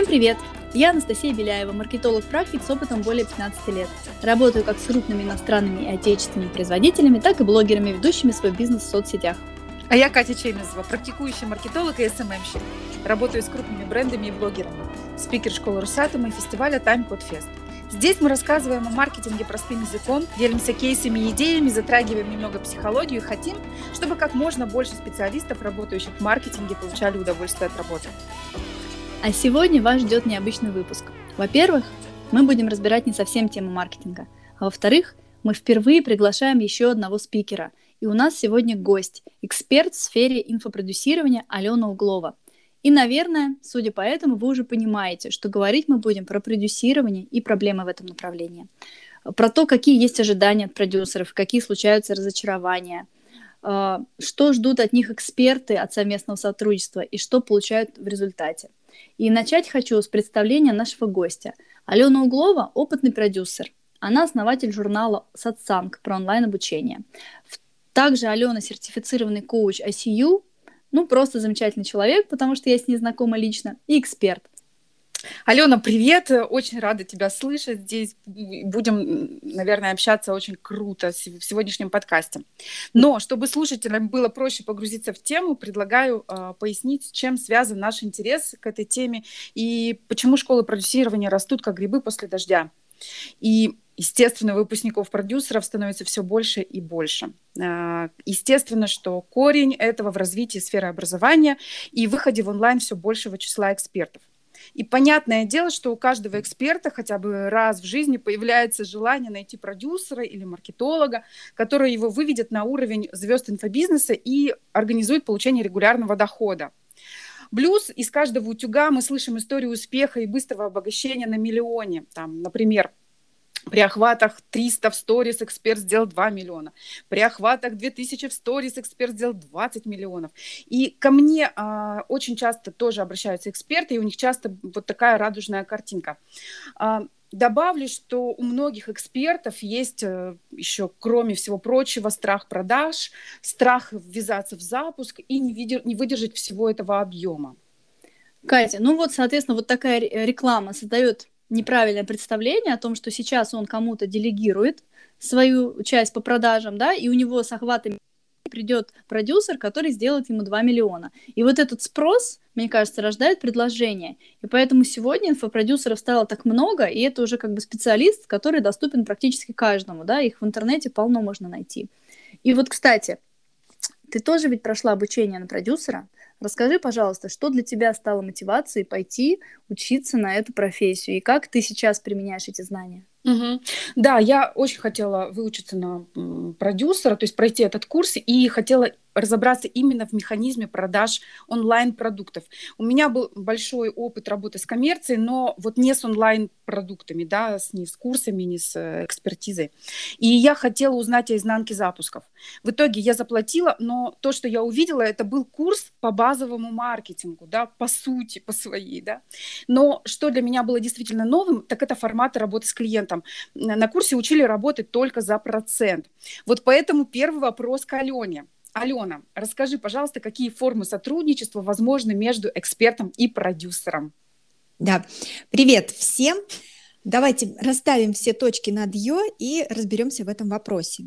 Всем привет! Я Анастасия Беляева, маркетолог-практик с опытом более 15 лет. Работаю как с крупными иностранными и отечественными производителями, так и блогерами, ведущими свой бизнес в соцсетях. А я Катя Чемезова, практикующий маркетолог и СММщик. Работаю с крупными брендами и блогерами. Спикер школы Русатома и фестиваля Time Code Fest. Здесь мы рассказываем о маркетинге простым языком, делимся кейсами и идеями, затрагиваем немного психологию и хотим, чтобы как можно больше специалистов, работающих в маркетинге, получали удовольствие от работы. А сегодня вас ждет необычный выпуск. Во-первых, мы будем разбирать не совсем тему маркетинга, а во-вторых, мы впервые приглашаем еще одного спикера. И у нас сегодня гость, эксперт в сфере инфопродюсирования Алена Углова. И, наверное, судя по этому, вы уже понимаете, что говорить мы будем про продюсирование и проблемы в этом направлении. Про то, какие есть ожидания от продюсеров, какие случаются разочарования, а, что ждут от них эксперты от совместного сотрудничества и что получают в результате. И начать хочу с представления нашего гостя. Алена Углова – опытный продюсер. Она основатель журнала «Сатсанг» про онлайн-обучение. Также Алена – сертифицированный коуч ICU, ну, просто замечательный человек, потому что я с ней знакома лично, и эксперт. Алена, привет! Очень рада тебя слышать. Здесь будем, наверное, общаться очень круто в сегодняшнем подкасте. Но, чтобы слушателям было проще погрузиться в тему, предлагаю э, пояснить, чем связан наш интерес к этой теме и почему школы продюсирования растут как грибы после дождя. И Естественно, выпускников-продюсеров становится все больше и больше. А, естественно, что корень этого в развитии сферы образования и выходе в онлайн все большего числа экспертов. И понятное дело, что у каждого эксперта хотя бы раз в жизни появляется желание найти продюсера или маркетолога, который его выведет на уровень звезд инфобизнеса и организует получение регулярного дохода. Блюз из каждого утюга мы слышим историю успеха и быстрого обогащения на миллионе. Там, например, при охватах 300 в сторис эксперт сделал 2 миллиона. При охватах 2000 в сторис эксперт сделал 20 миллионов. И ко мне а, очень часто тоже обращаются эксперты, и у них часто вот такая радужная картинка. А, Добавлю, что у многих экспертов есть э, еще, кроме всего прочего, страх продаж, страх ввязаться в запуск и не, выдержать всего этого объема. Катя, ну вот, соответственно, вот такая реклама создает неправильное представление о том, что сейчас он кому-то делегирует свою часть по продажам, да, и у него с охватами придет продюсер, который сделает ему 2 миллиона. И вот этот спрос, мне кажется, рождает предложение. И поэтому сегодня инфопродюсеров стало так много, и это уже как бы специалист, который доступен практически каждому, да, их в интернете полно можно найти. И вот, кстати, ты тоже ведь прошла обучение на продюсера, Расскажи, пожалуйста, что для тебя стало мотивацией пойти учиться на эту профессию и как ты сейчас применяешь эти знания? Угу. Да, я очень хотела выучиться на продюсера, то есть пройти этот курс, и хотела разобраться именно в механизме продаж онлайн-продуктов. У меня был большой опыт работы с коммерцией, но вот не с онлайн-продуктами, да, с, не с курсами, не с э, экспертизой. И я хотела узнать о изнанке запусков. В итоге я заплатила, но то, что я увидела, это был курс по базовому маркетингу, да, по сути, по своей, да. Но что для меня было действительно новым, так это форматы работы с клиентом. На курсе учили работать только за процент. Вот поэтому первый вопрос к Алене. Алена, расскажи, пожалуйста, какие формы сотрудничества возможны между экспертом и продюсером? Да, привет всем. Давайте расставим все точки над «ё» и разберемся в этом вопросе.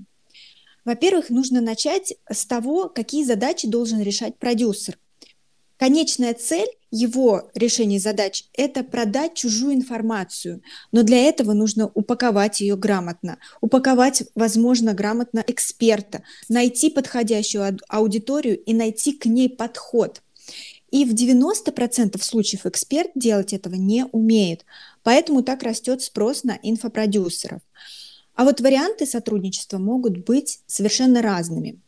Во-первых, нужно начать с того, какие задачи должен решать продюсер. Конечная цель его решения задач – это продать чужую информацию, но для этого нужно упаковать ее грамотно, упаковать, возможно, грамотно эксперта, найти подходящую аудиторию и найти к ней подход. И в 90% случаев эксперт делать этого не умеет, поэтому так растет спрос на инфопродюсеров. А вот варианты сотрудничества могут быть совершенно разными.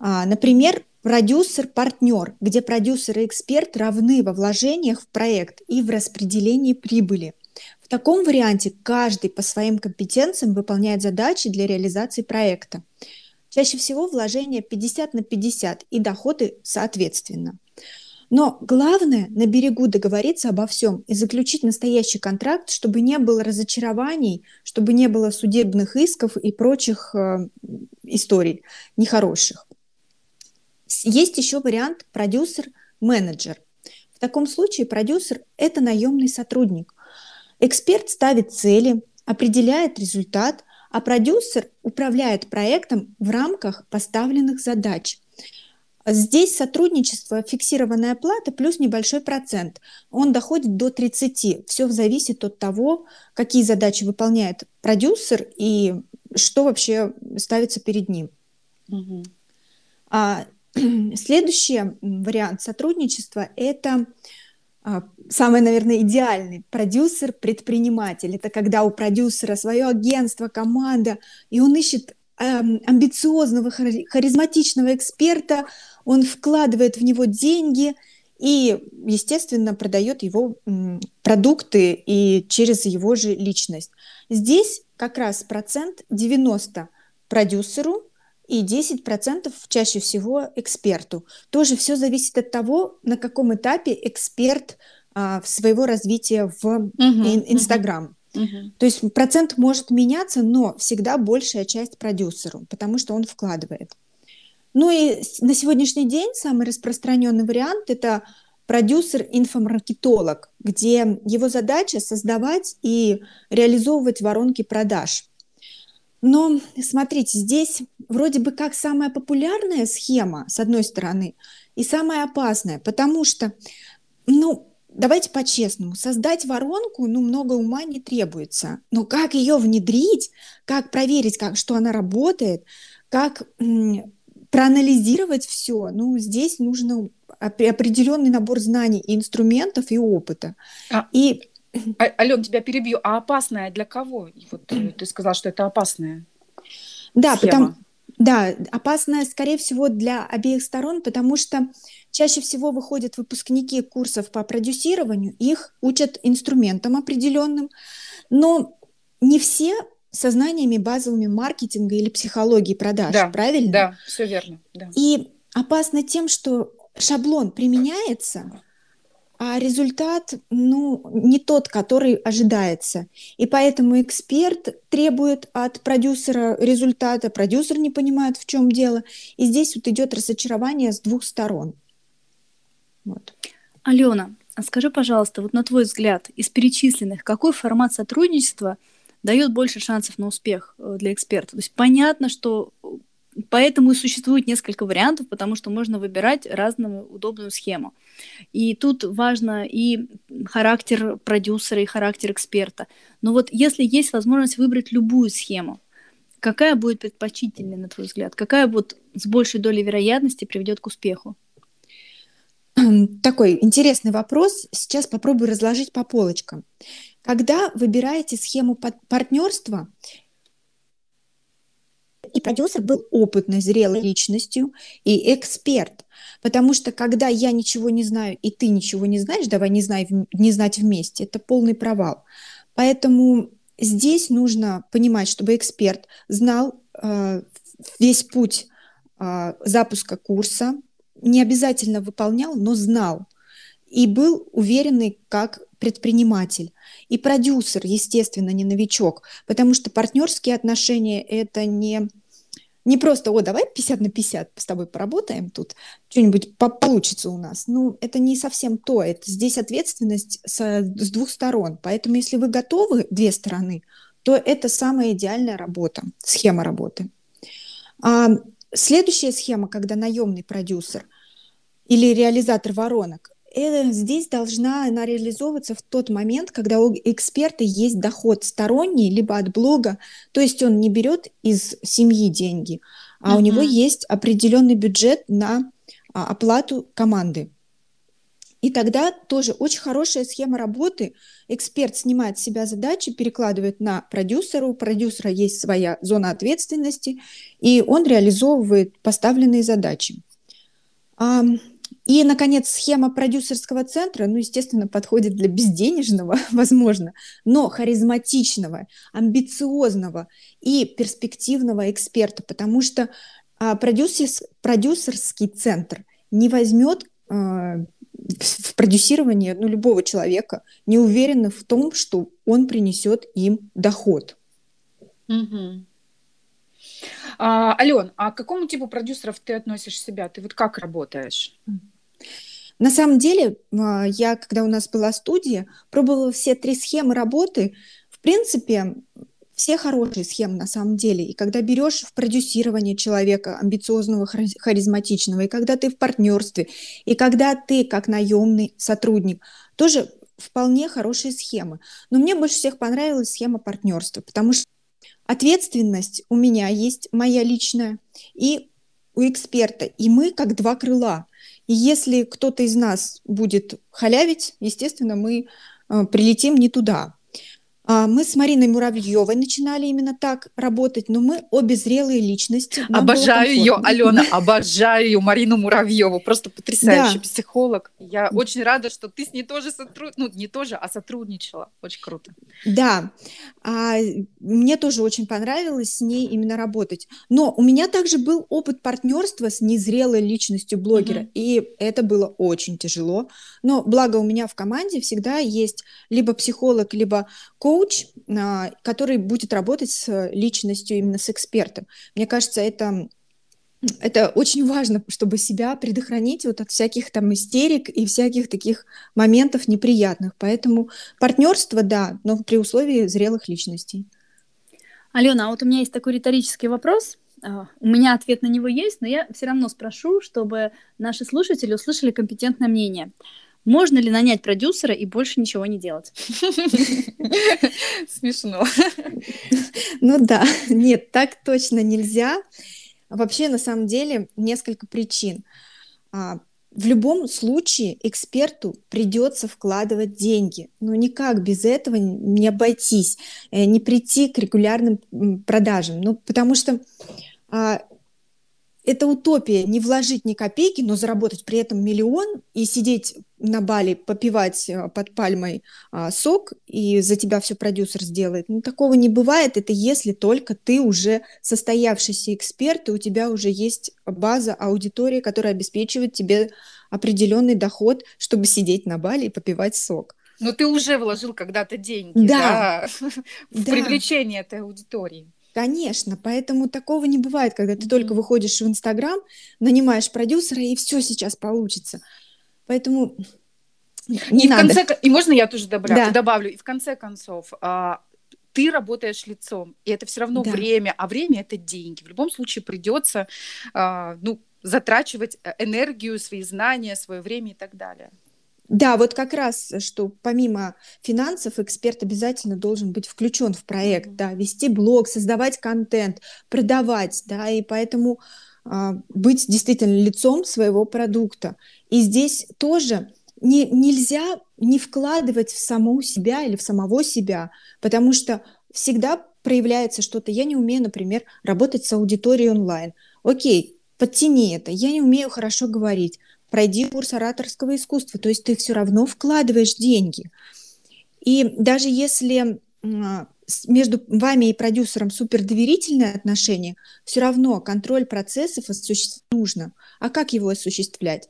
А, например, продюсер-партнер, где продюсер и эксперт равны во вложениях в проект и в распределении прибыли. В таком варианте каждый по своим компетенциям выполняет задачи для реализации проекта. Чаще всего вложения 50 на 50 и доходы соответственно. Но главное на берегу договориться обо всем и заключить настоящий контракт, чтобы не было разочарований, чтобы не было судебных исков и прочих э, историй нехороших. Есть еще вариант продюсер-менеджер. В таком случае продюсер – это наемный сотрудник. Эксперт ставит цели, определяет результат, а продюсер управляет проектом в рамках поставленных задач. Здесь сотрудничество, фиксированная плата плюс небольшой процент. Он доходит до 30. Все зависит от того, какие задачи выполняет продюсер и что вообще ставится перед ним. Угу. А, следующий вариант сотрудничества – это а, самый, наверное, идеальный продюсер-предприниматель. Это когда у продюсера свое агентство, команда, и он ищет амбициозного, харизматичного эксперта, он вкладывает в него деньги и, естественно, продает его продукты и через его же личность. Здесь как раз процент 90 продюсеру и 10% чаще всего эксперту. Тоже все зависит от того, на каком этапе эксперт а, своего развития в Инстаграм. Uh-huh, Угу. То есть процент может меняться, но всегда большая часть продюсеру, потому что он вкладывает. Ну и на сегодняшний день самый распространенный вариант это продюсер-инфомаркетолог, где его задача создавать и реализовывать воронки продаж. Но смотрите, здесь вроде бы как самая популярная схема, с одной стороны, и самая опасная, потому что, ну, давайте по-честному, создать воронку, ну, много ума не требуется. Но как ее внедрить, как проверить, как, что она работает, как м, проанализировать все, ну, здесь нужно определенный набор знаний, и инструментов и опыта. А, и... а, Ален, тебя перебью. А опасная для кого? Вот ты сказала, что это опасная. Да, схема. потому да, опасная, скорее всего, для обеих сторон, потому что чаще всего выходят выпускники курсов по продюсированию, их учат инструментам определенным, но не все со знаниями базовыми маркетинга или психологии продаж, да, правильно? Да, все верно. Да. И опасно тем, что шаблон применяется, а результат, ну, не тот, который ожидается. И поэтому эксперт требует от продюсера результата, продюсер не понимает, в чем дело. И здесь вот идет разочарование с двух сторон. Вот. Алена, а скажи, пожалуйста, вот на твой взгляд, из перечисленных, какой формат сотрудничества дает больше шансов на успех э, для эксперта? То есть понятно, что Поэтому и существует несколько вариантов, потому что можно выбирать разную удобную схему. И тут важно и характер продюсера, и характер эксперта. Но вот если есть возможность выбрать любую схему, какая будет предпочтительнее, на твой взгляд? Какая вот с большей долей вероятности приведет к успеху? Такой интересный вопрос. Сейчас попробую разложить по полочкам. Когда выбираете схему партнерства, и продюсер был опытной, зрелой личностью и эксперт. Потому что когда я ничего не знаю, и ты ничего не знаешь, давай не, знай, не знать вместе, это полный провал. Поэтому здесь нужно понимать, чтобы эксперт знал э, весь путь э, запуска курса, не обязательно выполнял, но знал и был уверенный как предприниматель. И продюсер, естественно, не новичок, потому что партнерские отношения – это не не просто, о, давай 50 на 50 с тобой поработаем тут, что-нибудь получится у нас. Ну, это не совсем то. Это, здесь ответственность с, с двух сторон. Поэтому, если вы готовы, две стороны, то это самая идеальная работа, схема работы. А, следующая схема, когда наемный продюсер или реализатор воронок, здесь должна она реализовываться в тот момент, когда у эксперта есть доход сторонний, либо от блога, то есть он не берет из семьи деньги, а uh-huh. у него есть определенный бюджет на а, оплату команды. И тогда тоже очень хорошая схема работы. Эксперт снимает с себя задачи, перекладывает на продюсера. У продюсера есть своя зона ответственности, и он реализовывает поставленные задачи. И, наконец, схема продюсерского центра, ну, естественно, подходит для безденежного, возможно, но харизматичного, амбициозного и перспективного эксперта, потому что а, продюсер, продюсерский центр не возьмет а, в продюсирование ну, любого человека, не уверенно в том, что он принесет им доход. Угу. А, Ален, а к какому типу продюсеров ты относишь себя? Ты вот как работаешь? На самом деле, а, я, когда у нас была студия, пробовала все три схемы работы. В принципе, все хорошие схемы на самом деле. И когда берешь в продюсирование человека амбициозного, харизматичного, и когда ты в партнерстве, и когда ты как наемный сотрудник, тоже вполне хорошие схемы. Но мне больше всех понравилась схема партнерства, потому что ответственность у меня есть моя личная и у эксперта, и мы как два крыла. И если кто-то из нас будет халявить, естественно, мы э, прилетим не туда. А, мы с Мариной Муравьевой начинали именно так работать, но мы обе зрелые личности. Обожаю ее, Алена, обожаю ее, Марину Муравьеву, просто потрясающий да. психолог. Я очень рада, что ты с ней тоже сотруд... ну не тоже, а сотрудничала. Очень круто. Да, а, мне тоже очень понравилось с ней именно работать. Но у меня также был опыт партнерства с незрелой личностью блогера, mm-hmm. и это было очень тяжело. Но благо у меня в команде всегда есть либо психолог, либо коуч, а, который будет работать с личностью, именно с экспертом. Мне кажется, это это очень важно, чтобы себя предохранить вот от всяких там истерик и всяких таких моментов неприятных. Поэтому партнерство, да, но при условии зрелых личностей. Алена, а вот у меня есть такой риторический вопрос. А, у меня ответ на него есть, но я все равно спрошу, чтобы наши слушатели услышали компетентное мнение. Можно ли нанять продюсера и больше ничего не делать? Смешно. Ну да, нет, так точно нельзя. Вообще, на самом деле, несколько причин. А, в любом случае эксперту придется вкладывать деньги. Но никак без этого не обойтись, э, не прийти к регулярным продажам. Ну, потому что а, это утопия не вложить ни копейки, но заработать при этом миллион и сидеть на Бали, попивать э, под пальмой а, сок, и за тебя все продюсер сделает. Ну, такого не бывает. Это если только ты уже состоявшийся эксперт, и у тебя уже есть база, аудитория, которая обеспечивает тебе определенный доход, чтобы сидеть на Бали и попивать сок. Но ты уже вложил когда-то деньги да. Да, в да. привлечение этой аудитории. Конечно, поэтому такого не бывает, когда ты mm-hmm. только выходишь в Инстаграм, нанимаешь продюсера, и все сейчас получится. Поэтому не и надо. В конце, и можно я тоже добавлю, да. добавлю? И в конце концов, а, ты работаешь лицом, и это все равно да. время, а время это деньги. В любом случае придется, а, ну, затрачивать э, энергию, свои знания, свое время и так далее. Да, вот как раз, что помимо финансов эксперт обязательно должен быть включен в проект, да, вести блог, создавать контент, продавать, да, и поэтому а, быть действительно лицом своего продукта. И здесь тоже не, нельзя не вкладывать в саму себя или в самого себя, потому что всегда проявляется что-то. Я не умею, например, работать с аудиторией онлайн. Окей, подтяни это. Я не умею хорошо говорить пройди курс ораторского искусства, то есть ты все равно вкладываешь деньги. И даже если между вами и продюсером супердоверительное отношение, все равно контроль процессов осуществить нужно. А как его осуществлять?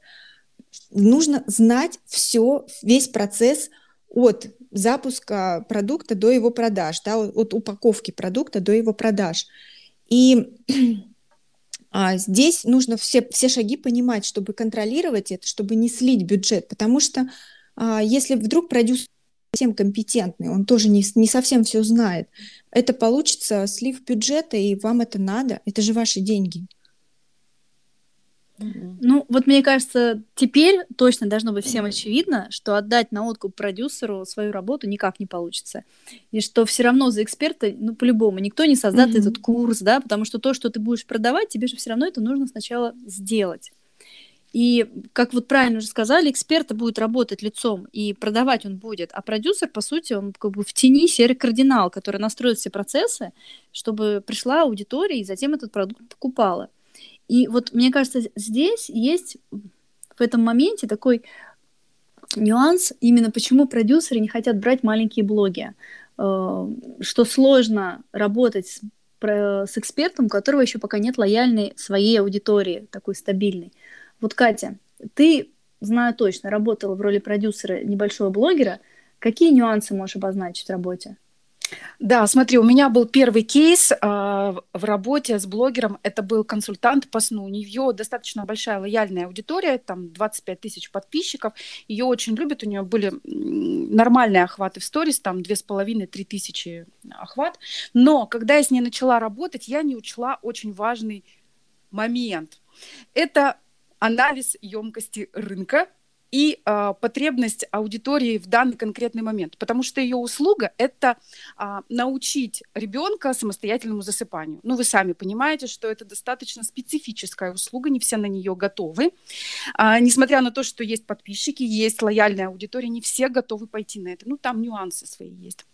Нужно знать все, весь процесс от запуска продукта до его продаж, да, от упаковки продукта до его продаж. И а здесь нужно все, все шаги понимать, чтобы контролировать это, чтобы не слить бюджет, потому что а, если вдруг продюсер совсем компетентный, он тоже не, не совсем все знает, это получится слив бюджета, и вам это надо, это же ваши деньги. Ну, вот мне кажется, теперь точно должно быть всем очевидно, что отдать на откуп продюсеру свою работу никак не получится. И что все равно за эксперта, ну, по-любому, никто не создаст mm-hmm. этот курс, да, потому что то, что ты будешь продавать, тебе же все равно это нужно сначала сделать. И, как вот правильно уже сказали, эксперт будет работать лицом, и продавать он будет. А продюсер, по сути, он как бы в тени серый кардинал, который настроит все процессы, чтобы пришла аудитория и затем этот продукт покупала. И вот мне кажется, здесь есть в этом моменте такой нюанс, именно почему продюсеры не хотят брать маленькие блоги, э, что сложно работать с, с экспертом, у которого еще пока нет лояльной своей аудитории, такой стабильной. Вот, Катя, ты, знаю точно, работала в роли продюсера небольшого блогера. Какие нюансы можешь обозначить в работе? Да, смотри, у меня был первый кейс э, в работе с блогером. Это был консультант по сну. У нее достаточно большая лояльная аудитория, там 25 тысяч подписчиков. Ее очень любят. У нее были нормальные охваты в сторис, там 2,5-3 тысячи охват. Но когда я с ней начала работать, я не учла очень важный момент. Это анализ емкости рынка и э, потребность аудитории в данный конкретный момент. Потому что ее услуга – это э, научить ребенка самостоятельному засыпанию. Ну, вы сами понимаете, что это достаточно специфическая услуга, не все на нее готовы. А, несмотря на то, что есть подписчики, есть лояльная аудитория, не все готовы пойти на это. Ну, там нюансы свои есть.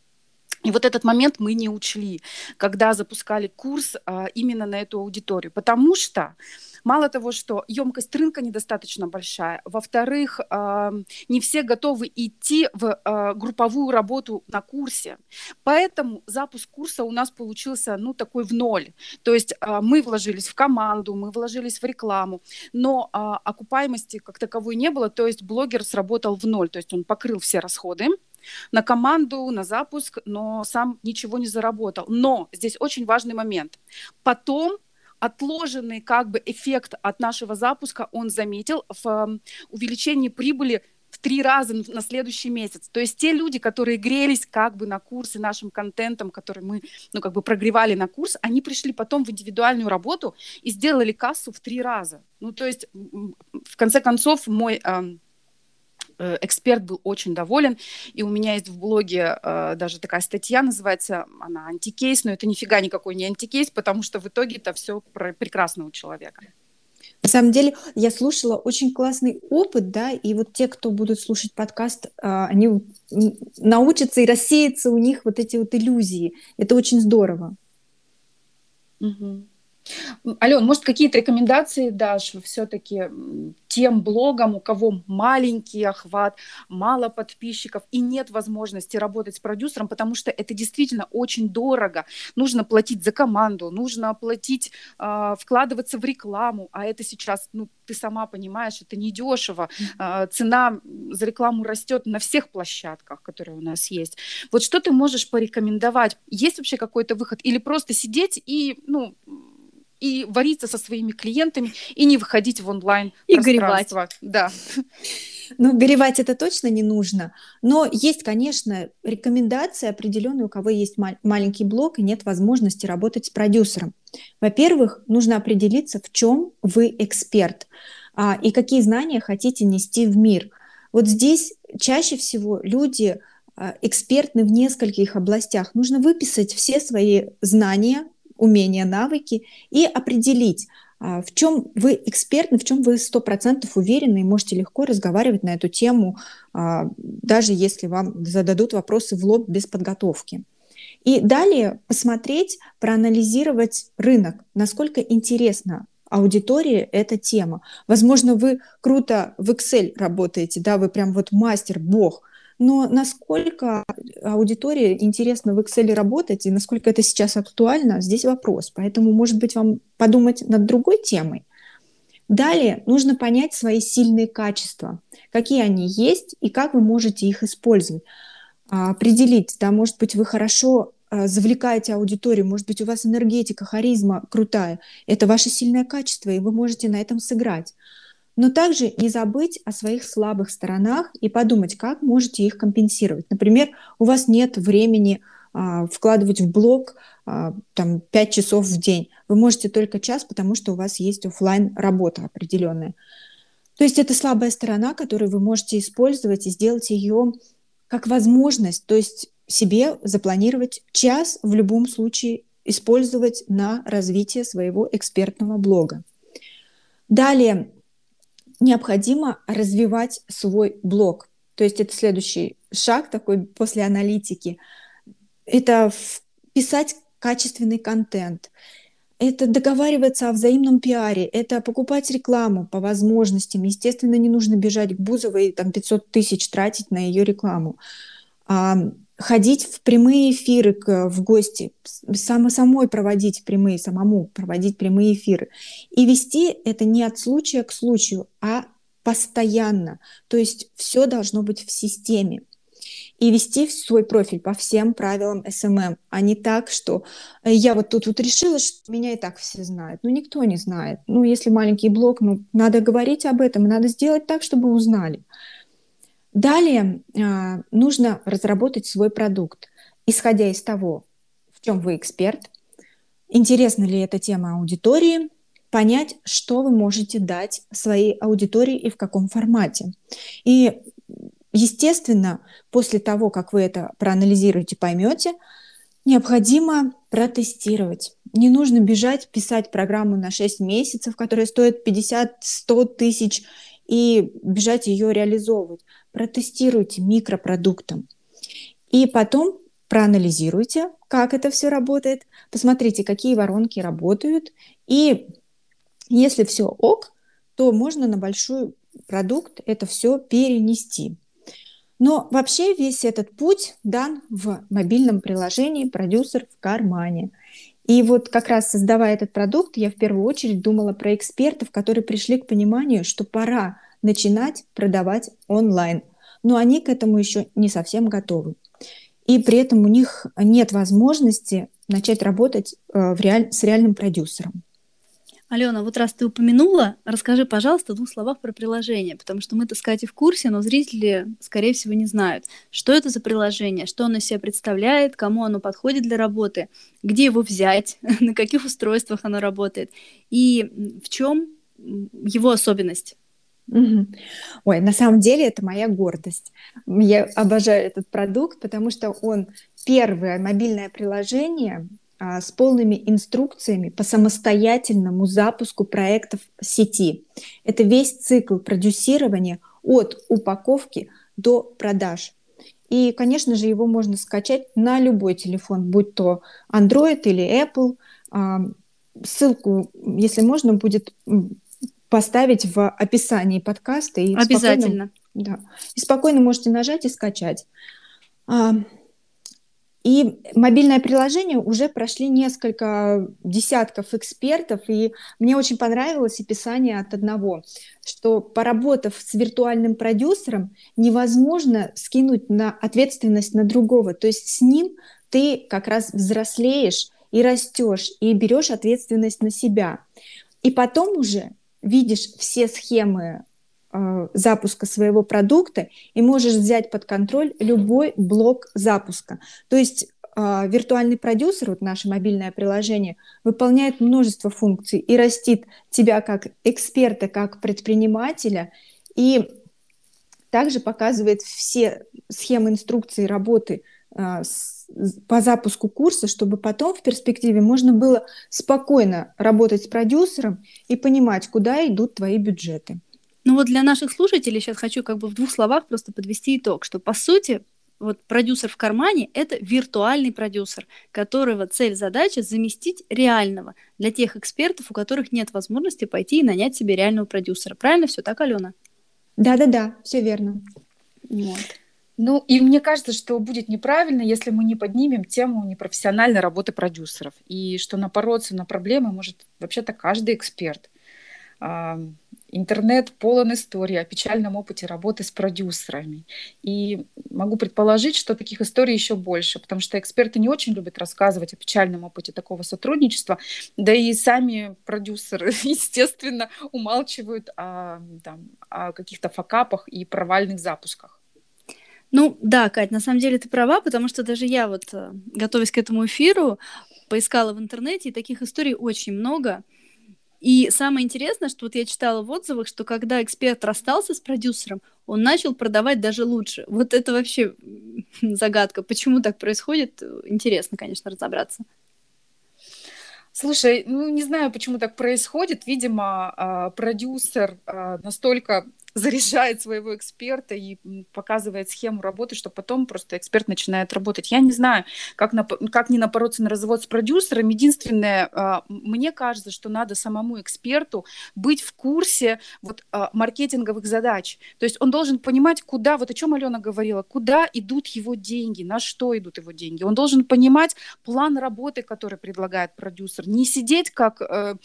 И вот этот момент мы не учли, когда запускали курс а, именно на эту аудиторию, потому что Мало того, что емкость рынка недостаточно большая, во-вторых, не все готовы идти в а, групповую работу на курсе. Поэтому запуск курса у нас получился, ну, такой в ноль. То есть а, мы вложились в команду, мы вложились в рекламу, но а, окупаемости как таковой не было, то есть блогер сработал в ноль, то есть он покрыл все расходы, на команду, на запуск, но сам ничего не заработал. Но здесь очень важный момент. Потом отложенный как бы эффект от нашего запуска он заметил в увеличении прибыли в три раза на следующий месяц. То есть те люди, которые грелись как бы на курсы нашим контентом, который мы, ну, как бы прогревали на курс, они пришли потом в индивидуальную работу и сделали кассу в три раза. Ну, то есть, в конце концов, мой Э, эксперт был очень доволен, и у меня есть в блоге э, даже такая статья, называется она «Антикейс», но это нифига никакой не антикейс, потому что в итоге это все прекрасно у человека. На самом деле, я слушала очень классный опыт, да, и вот те, кто будут слушать подкаст, а, они научатся и рассеются у них вот эти вот иллюзии. Это очень здорово. Угу. Ален, может, какие-то рекомендации дашь все-таки тем блогам, у кого маленький охват, мало подписчиков и нет возможности работать с продюсером, потому что это действительно очень дорого. Нужно платить за команду, нужно платить, э, вкладываться в рекламу, а это сейчас, ну, ты сама понимаешь, это недешево. Э, цена за рекламу растет на всех площадках, которые у нас есть. Вот что ты можешь порекомендовать? Есть вообще какой-то выход? Или просто сидеть и, ну, и вариться со своими клиентами и не выходить в онлайн и горевать. Да. Ну, горевать это точно не нужно, но есть, конечно, рекомендации определенные, у кого есть мал- маленький блог и нет возможности работать с продюсером. Во-первых, нужно определиться, в чем вы эксперт а, и какие знания хотите нести в мир. Вот здесь чаще всего люди а, экспертны в нескольких областях. Нужно выписать все свои знания, умения, навыки и определить, а, в чем вы экспертны, в чем вы сто процентов уверены и можете легко разговаривать на эту тему, а, даже если вам зададут вопросы в лоб без подготовки. И далее посмотреть, проанализировать рынок, насколько интересна аудитории эта тема. Возможно, вы круто в Excel работаете, да, вы прям вот мастер, бог, но насколько аудитории интересно в Excel работать и насколько это сейчас актуально, здесь вопрос. Поэтому, может быть, вам подумать над другой темой. Далее нужно понять свои сильные качества, какие они есть и как вы можете их использовать. А, определить, да, может быть, вы хорошо а, завлекаете аудиторию, может быть, у вас энергетика, харизма крутая. Это ваше сильное качество, и вы можете на этом сыграть но также не забыть о своих слабых сторонах и подумать, как можете их компенсировать. Например, у вас нет времени а, вкладывать в блог а, там 5 часов в день. Вы можете только час, потому что у вас есть офлайн работа определенная. То есть это слабая сторона, которую вы можете использовать и сделать ее как возможность, то есть себе запланировать час в любом случае использовать на развитие своего экспертного блога. Далее, необходимо развивать свой блог. То есть это следующий шаг такой после аналитики. Это писать качественный контент, это договариваться о взаимном пиаре, это покупать рекламу по возможностям. Естественно, не нужно бежать к Бузовой, там 500 тысяч тратить на ее рекламу ходить в прямые эфиры к, в гости, само, самой проводить прямые, самому проводить прямые эфиры. И вести это не от случая к случаю, а постоянно. То есть все должно быть в системе. и вести свой профиль по всем правилам SMM, а не так, что э, я вот тут вот решила, что меня и так все знают. Ну, никто не знает. Ну, если маленький блог, ну, надо говорить об этом, надо сделать так, чтобы узнали. Далее э, нужно разработать свой продукт, исходя из того, в чем вы эксперт, интересна ли эта тема аудитории, понять, что вы можете дать своей аудитории и в каком формате. И, естественно, после того, как вы это проанализируете, поймете, необходимо протестировать. Не нужно бежать, писать программу на 6 месяцев, которая стоит 50-100 тысяч, и бежать ее реализовывать. Протестируйте микропродуктом. И потом проанализируйте, как это все работает, посмотрите, какие воронки работают, и если все ок, то можно на большой продукт это все перенести. Но вообще весь этот путь дан в мобильном приложении «Продюсер в кармане». И вот как раз создавая этот продукт, я в первую очередь думала про экспертов, которые пришли к пониманию, что пора начинать продавать онлайн. Но они к этому еще не совсем готовы. И при этом у них нет возможности начать работать э, в реаль... с реальным продюсером. Алена, вот раз ты упомянула, расскажи, пожалуйста, в двух словах про приложение, потому что мы-то с Катей в курсе, но зрители, скорее всего, не знают, что это за приложение, что оно себе представляет, кому оно подходит для работы, где его взять, на каких устройствах оно работает и в чем его особенность. Ой, на самом деле это моя гордость. Я обожаю этот продукт, потому что он первое мобильное приложение, а, с полными инструкциями по самостоятельному запуску проектов сети. Это весь цикл продюсирования от упаковки до продаж. И, конечно же, его можно скачать на любой телефон, будь то Android или Apple. А, ссылку, если можно, будет поставить в описании подкаста. И Обязательно. Спокойно, да, и спокойно можете нажать и скачать. А, и мобильное приложение уже прошли несколько десятков экспертов, и мне очень понравилось описание от одного, что поработав с виртуальным продюсером, невозможно скинуть на ответственность на другого. То есть с ним ты как раз взрослеешь и растешь, и берешь ответственность на себя. И потом уже видишь все схемы э, запуска своего продукта и можешь взять под контроль любой блок запуска. То есть э, виртуальный продюсер, вот наше мобильное приложение, выполняет множество функций и растит тебя как эксперта, как предпринимателя, и также показывает все схемы инструкции работы э, с по запуску курса, чтобы потом в перспективе можно было спокойно работать с продюсером и понимать, куда идут твои бюджеты. Ну вот для наших слушателей сейчас хочу как бы в двух словах просто подвести итог, что по сути вот продюсер в кармане – это виртуальный продюсер, которого цель задача заместить реального для тех экспертов, у которых нет возможности пойти и нанять себе реального продюсера. Правильно все так, Алена? Да-да-да, все верно. Вот. Ну, и мне кажется, что будет неправильно, если мы не поднимем тему непрофессиональной работы продюсеров, и что напороться на проблемы может вообще-то каждый эксперт. Интернет полон историй о печальном опыте работы с продюсерами. И могу предположить, что таких историй еще больше, потому что эксперты не очень любят рассказывать о печальном опыте такого сотрудничества, да и сами продюсеры, естественно, умалчивают о, о каких-то факапах и провальных запусках. Ну да, Кать, на самом деле ты права, потому что даже я вот, э, готовясь к этому эфиру, поискала в интернете, и таких историй очень много. И самое интересное, что вот я читала в отзывах, что когда эксперт расстался с продюсером, он начал продавать даже лучше. Вот это вообще загадка. Почему так происходит? Интересно, конечно, разобраться. Слушай, ну не знаю, почему так происходит. Видимо, а, продюсер а, настолько заряжает своего эксперта и показывает схему работы, что потом просто эксперт начинает работать. Я не знаю, как, на, как не напороться на развод с продюсером. Единственное, а, мне кажется, что надо самому эксперту быть в курсе вот, а, маркетинговых задач. То есть он должен понимать, куда, вот о чем Алена говорила, куда идут его деньги, на что идут его деньги. Он должен понимать план работы, который предлагает продюсер. Не сидеть как, э,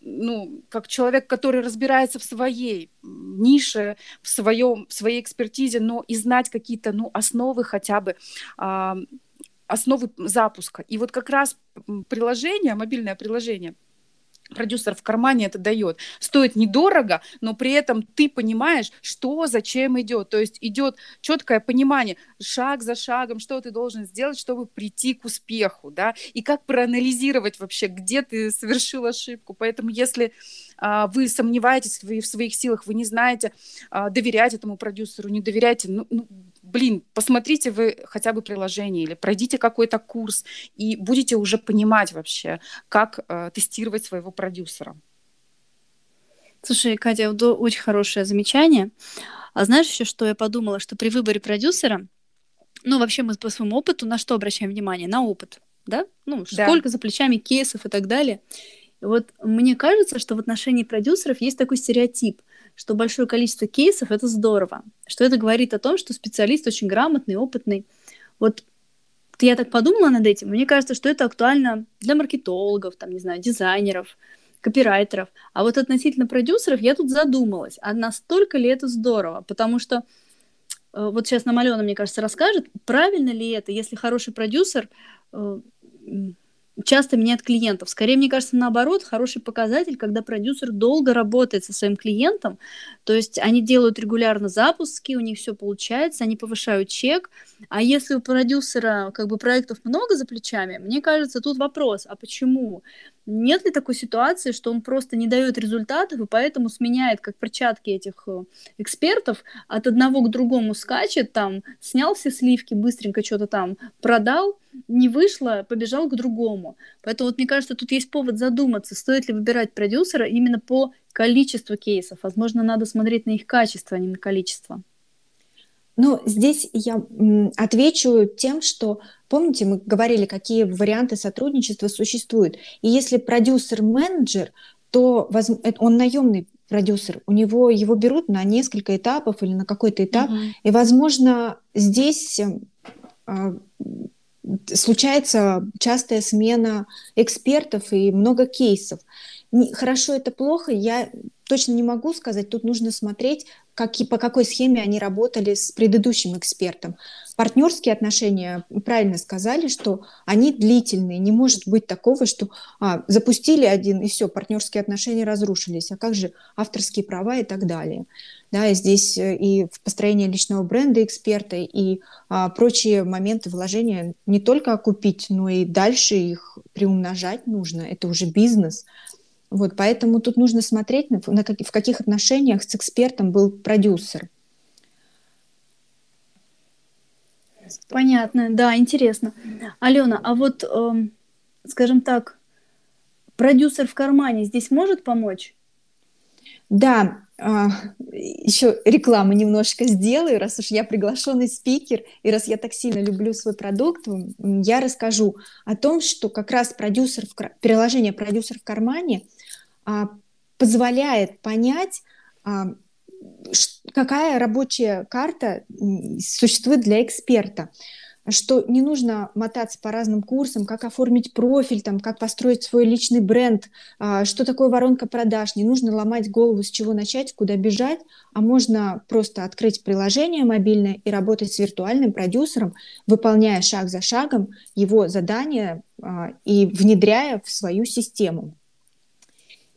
ну, как человек, который разбирается в своей нише, в, своем, в своей экспертизе, но и знать какие-то ну, основы хотя бы, э, основы запуска. И вот как раз приложение, мобильное приложение – продюсер в кармане это дает. Стоит недорого, но при этом ты понимаешь, что зачем идет. То есть идет четкое понимание, шаг за шагом, что ты должен сделать, чтобы прийти к успеху, да, и как проанализировать вообще, где ты совершил ошибку. Поэтому если а, вы сомневаетесь в, своих силах, вы не знаете, а, доверять этому продюсеру, не доверяете, ну, ну блин, посмотрите вы хотя бы приложение или пройдите какой-то курс и будете уже понимать вообще, как э, тестировать своего продюсера. Слушай, Катя, очень хорошее замечание. А знаешь еще, что я подумала, что при выборе продюсера, ну, вообще мы по своему опыту на что обращаем внимание? На опыт, да? Ну, да. сколько за плечами кейсов и так далее. Вот мне кажется, что в отношении продюсеров есть такой стереотип – что большое количество кейсов — это здорово, что это говорит о том, что специалист очень грамотный, опытный. Вот я так подумала над этим, мне кажется, что это актуально для маркетологов, там, не знаю, дизайнеров, копирайтеров. А вот относительно продюсеров я тут задумалась, а настолько ли это здорово? Потому что э, вот сейчас нам Алена, мне кажется, расскажет, правильно ли это, если хороший продюсер э, часто меняет клиентов. Скорее, мне кажется, наоборот, хороший показатель, когда продюсер долго работает со своим клиентом, то есть они делают регулярно запуски, у них все получается, они повышают чек, а если у продюсера как бы проектов много за плечами, мне кажется, тут вопрос, а почему? Нет ли такой ситуации, что он просто не дает результатов и поэтому сменяет как перчатки этих э, экспертов, от одного к другому скачет, там, снял все сливки, быстренько что-то там продал, не вышло, побежал к другому. Поэтому вот мне кажется, тут есть повод задуматься, стоит ли выбирать продюсера именно по количеству кейсов. Возможно, надо смотреть на их качество, а не на количество. Ну, здесь я отвечу тем, что, помните, мы говорили, какие варианты сотрудничества существуют. И если продюсер-менеджер, то он наемный продюсер, у него его берут на несколько этапов или на какой-то этап, uh-huh. и, возможно, здесь э, случается частая смена экспертов и много кейсов. Хорошо это плохо, я точно не могу сказать. Тут нужно смотреть, как, по какой схеме они работали с предыдущим экспертом. Партнерские отношения, правильно сказали, что они длительные. Не может быть такого, что а, запустили один, и все, партнерские отношения разрушились. А как же авторские права и так далее. Да, здесь э, и в построении личного бренда эксперта, и а, прочие моменты вложения не только окупить, но и дальше их приумножать нужно. Это уже бизнес. Вот, поэтому тут нужно смотреть, на, на как, в каких отношениях с экспертом был продюсер. Понятно, да, интересно. Алена, а вот, э, скажем так, продюсер в кармане здесь может помочь? Да, э, еще рекламу немножко сделаю, раз уж я приглашенный спикер, и раз я так сильно люблю свой продукт, я расскажу о том, что как раз продюсер в, приложение «Продюсер в кармане» а, позволяет понять, а, какая рабочая карта существует для эксперта что не нужно мотаться по разным курсам, как оформить профиль, там, как построить свой личный бренд, а, что такое воронка продаж. Не нужно ломать голову, с чего начать, куда бежать, а можно просто открыть приложение мобильное и работать с виртуальным продюсером, выполняя шаг за шагом его задания и внедряя в свою систему.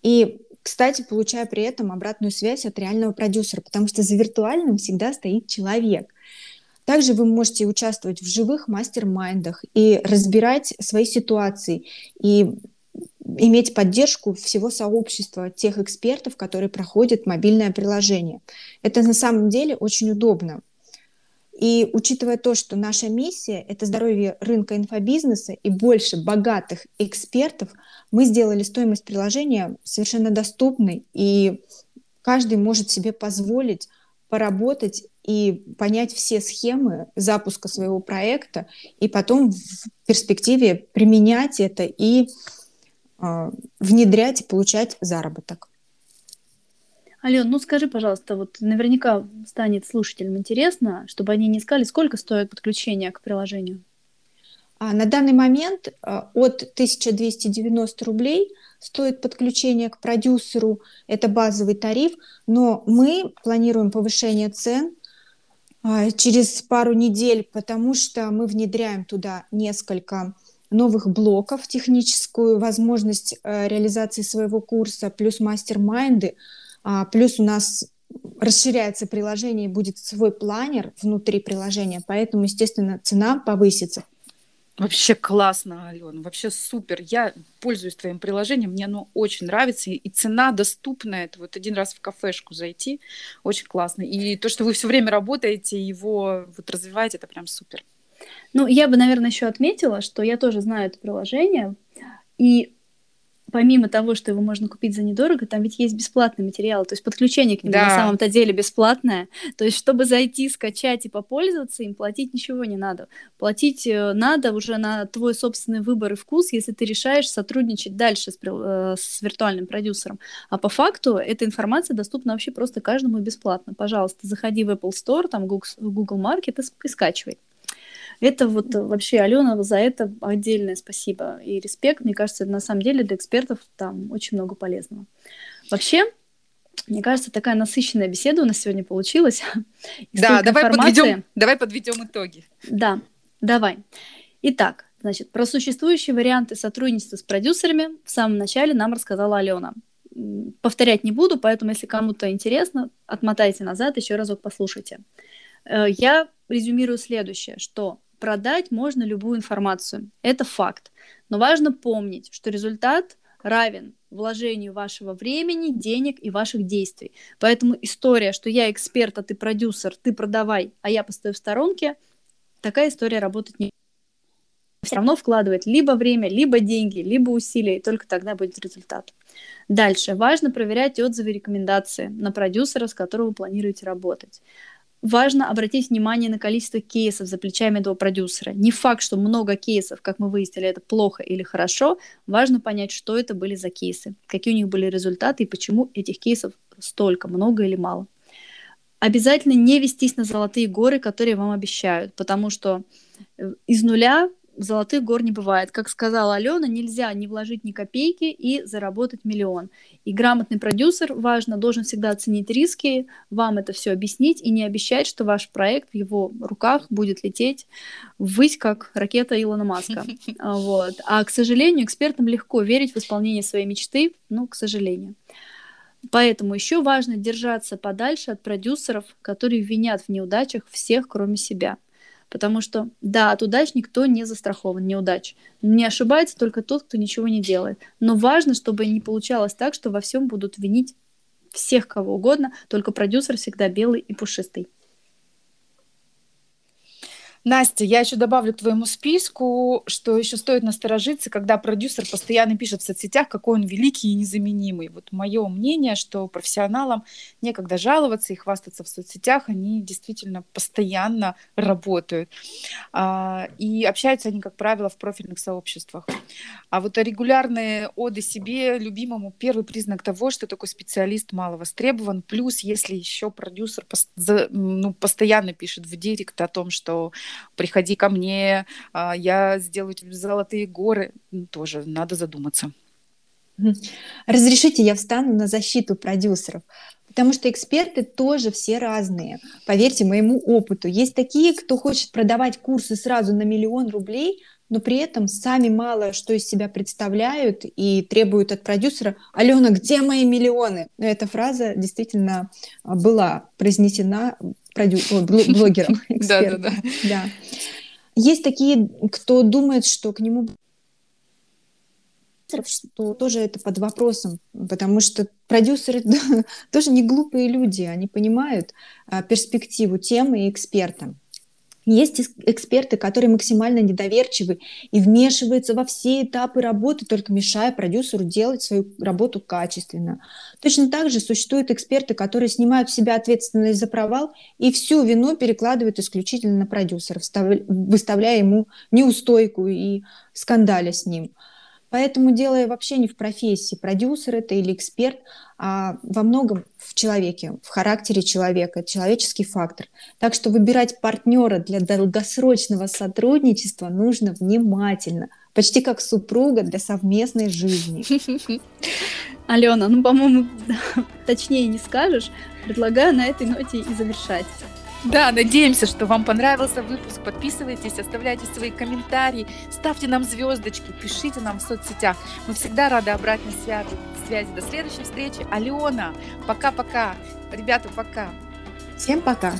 И, кстати, получая при этом обратную связь от реального продюсера, потому что за виртуальным всегда стоит человек. Также вы можете участвовать в живых мастер-майндах и разбирать свои ситуации и иметь поддержку всего сообщества тех экспертов, которые проходят мобильное приложение. Это на самом деле очень удобно. И учитывая то, что наша миссия – это здоровье рынка инфобизнеса и больше богатых экспертов, мы сделали стоимость приложения совершенно доступной, и каждый может себе позволить поработать и понять все схемы запуска своего проекта, и потом в перспективе применять это и э, внедрять и получать заработок. Ален, ну скажи, пожалуйста, вот наверняка станет слушателям интересно, чтобы они не искали, сколько стоит подключение к приложению? А на данный момент а, от 1290 рублей стоит подключение к продюсеру, это базовый тариф, но мы планируем повышение цен через пару недель, потому что мы внедряем туда несколько новых блоков, техническую возможность э, реализации своего курса, плюс мастер-майнды, а, плюс у нас расширяется приложение и будет свой планер внутри приложения, поэтому, естественно, цена повысится. Вообще классно, Алена, вообще супер. Я пользуюсь твоим приложением, мне оно очень нравится, и цена доступная. Это вот один раз в кафешку зайти, очень классно. И то, что вы все время работаете, его вот развиваете, это прям супер. Ну, я бы, наверное, еще отметила, что я тоже знаю это приложение, и помимо того, что его можно купить за недорого, там ведь есть бесплатный материал, то есть подключение к нему да. на самом-то деле бесплатное. То есть, чтобы зайти, скачать и попользоваться им, платить ничего не надо. Платить э, надо уже на твой собственный выбор и вкус, если ты решаешь сотрудничать дальше с, э, с виртуальным продюсером. А по факту эта информация доступна вообще просто каждому бесплатно. Пожалуйста, заходи в Apple Store, там Google, Google Market и, и скачивай. Это вот вообще, Алена, за это отдельное спасибо и респект. Мне кажется, на самом деле для экспертов там очень много полезного. Вообще, мне кажется, такая насыщенная беседа у нас сегодня получилась. да, давай подведем, давай подведем итоги. Да, давай. Итак, значит, про существующие варианты сотрудничества с продюсерами в самом начале нам рассказала Алена. Повторять не буду, поэтому, если кому-то интересно, отмотайте назад, еще разок послушайте. Э, я резюмирую следующее, что продать можно любую информацию. Это факт. Но важно помнить, что результат равен вложению вашего времени, денег и ваших действий. Поэтому история, что я эксперт, а ты продюсер, ты продавай, а я постою в сторонке, такая история работать не все равно вкладывать либо время, либо деньги, либо усилия, и только тогда будет результат. Дальше. Важно проверять отзывы и рекомендации на продюсера, с которым вы планируете работать. Важно обратить внимание на количество кейсов за плечами этого продюсера. Не факт, что много кейсов, как мы выяснили, это плохо или хорошо. Важно понять, что это были за кейсы, какие у них были результаты и почему этих кейсов столько, много или мало. Обязательно не вестись на золотые горы, которые вам обещают, потому что э, из нуля золотых гор не бывает. Как сказала Алена, нельзя не вложить ни копейки и заработать миллион. И грамотный продюсер, важно, должен всегда оценить риски, вам это все объяснить и не обещать, что ваш проект в его руках будет лететь ввысь, как ракета Илона Маска. Вот. А, к сожалению, экспертам легко верить в исполнение своей мечты, ну, к сожалению. Поэтому еще важно держаться подальше от продюсеров, которые винят в неудачах всех, кроме себя – Потому что, да, от удач никто не застрахован, неудач. Не ошибается только тот, кто ничего не делает. Но важно, чтобы не получалось так, что во всем будут винить всех кого угодно, только продюсер всегда белый и пушистый. Настя, я еще добавлю к твоему списку, что еще стоит насторожиться, когда продюсер постоянно пишет в соцсетях, какой он великий и незаменимый. Вот мое мнение, что профессионалам некогда жаловаться и хвастаться в соцсетях, они действительно постоянно работают. А, и общаются они, как правило, в профильных сообществах. А вот регулярные оды себе, любимому, первый признак того, что такой специалист мало востребован. Плюс, если еще продюсер ну, постоянно пишет в директ о том, что приходи ко мне, а, я сделаю тебе золотые горы, тоже надо задуматься. Разрешите, я встану на защиту продюсеров, потому что эксперты тоже все разные. Поверьте моему опыту. Есть такие, кто хочет продавать курсы сразу на миллион рублей, но при этом сами мало что из себя представляют и требуют от продюсера «Алена, где мои миллионы?» Эта фраза действительно а, была произнесена продю... блогером, экспертом. Да, да, да. Есть такие, кто думает, что к нему что тоже это под вопросом, потому что продюсеры тоже не глупые люди, они понимают а, перспективу темы и эксперта. Есть эксперты, которые максимально недоверчивы и вмешиваются во все этапы работы, только мешая продюсеру делать свою работу качественно. Точно так же существуют эксперты, которые снимают в себя ответственность за провал и всю вину перекладывают исключительно на продюсера, выставляя ему неустойку и скандаля с ним. Поэтому дело вообще не в профессии, продюсер это или эксперт, а во многом в человеке, в характере человека, человеческий фактор. Так что выбирать партнера для долгосрочного сотрудничества нужно внимательно, почти как супруга для совместной жизни. Алена, ну, по-моему, точнее не скажешь. Предлагаю на этой ноте и завершать. Да, надеемся, что вам понравился выпуск. Подписывайтесь, оставляйте свои комментарии, ставьте нам звездочки, пишите нам в соцсетях. Мы всегда рады обратной связи. связи. До следующей встречи. Алена, пока-пока. Ребята, пока. Всем пока.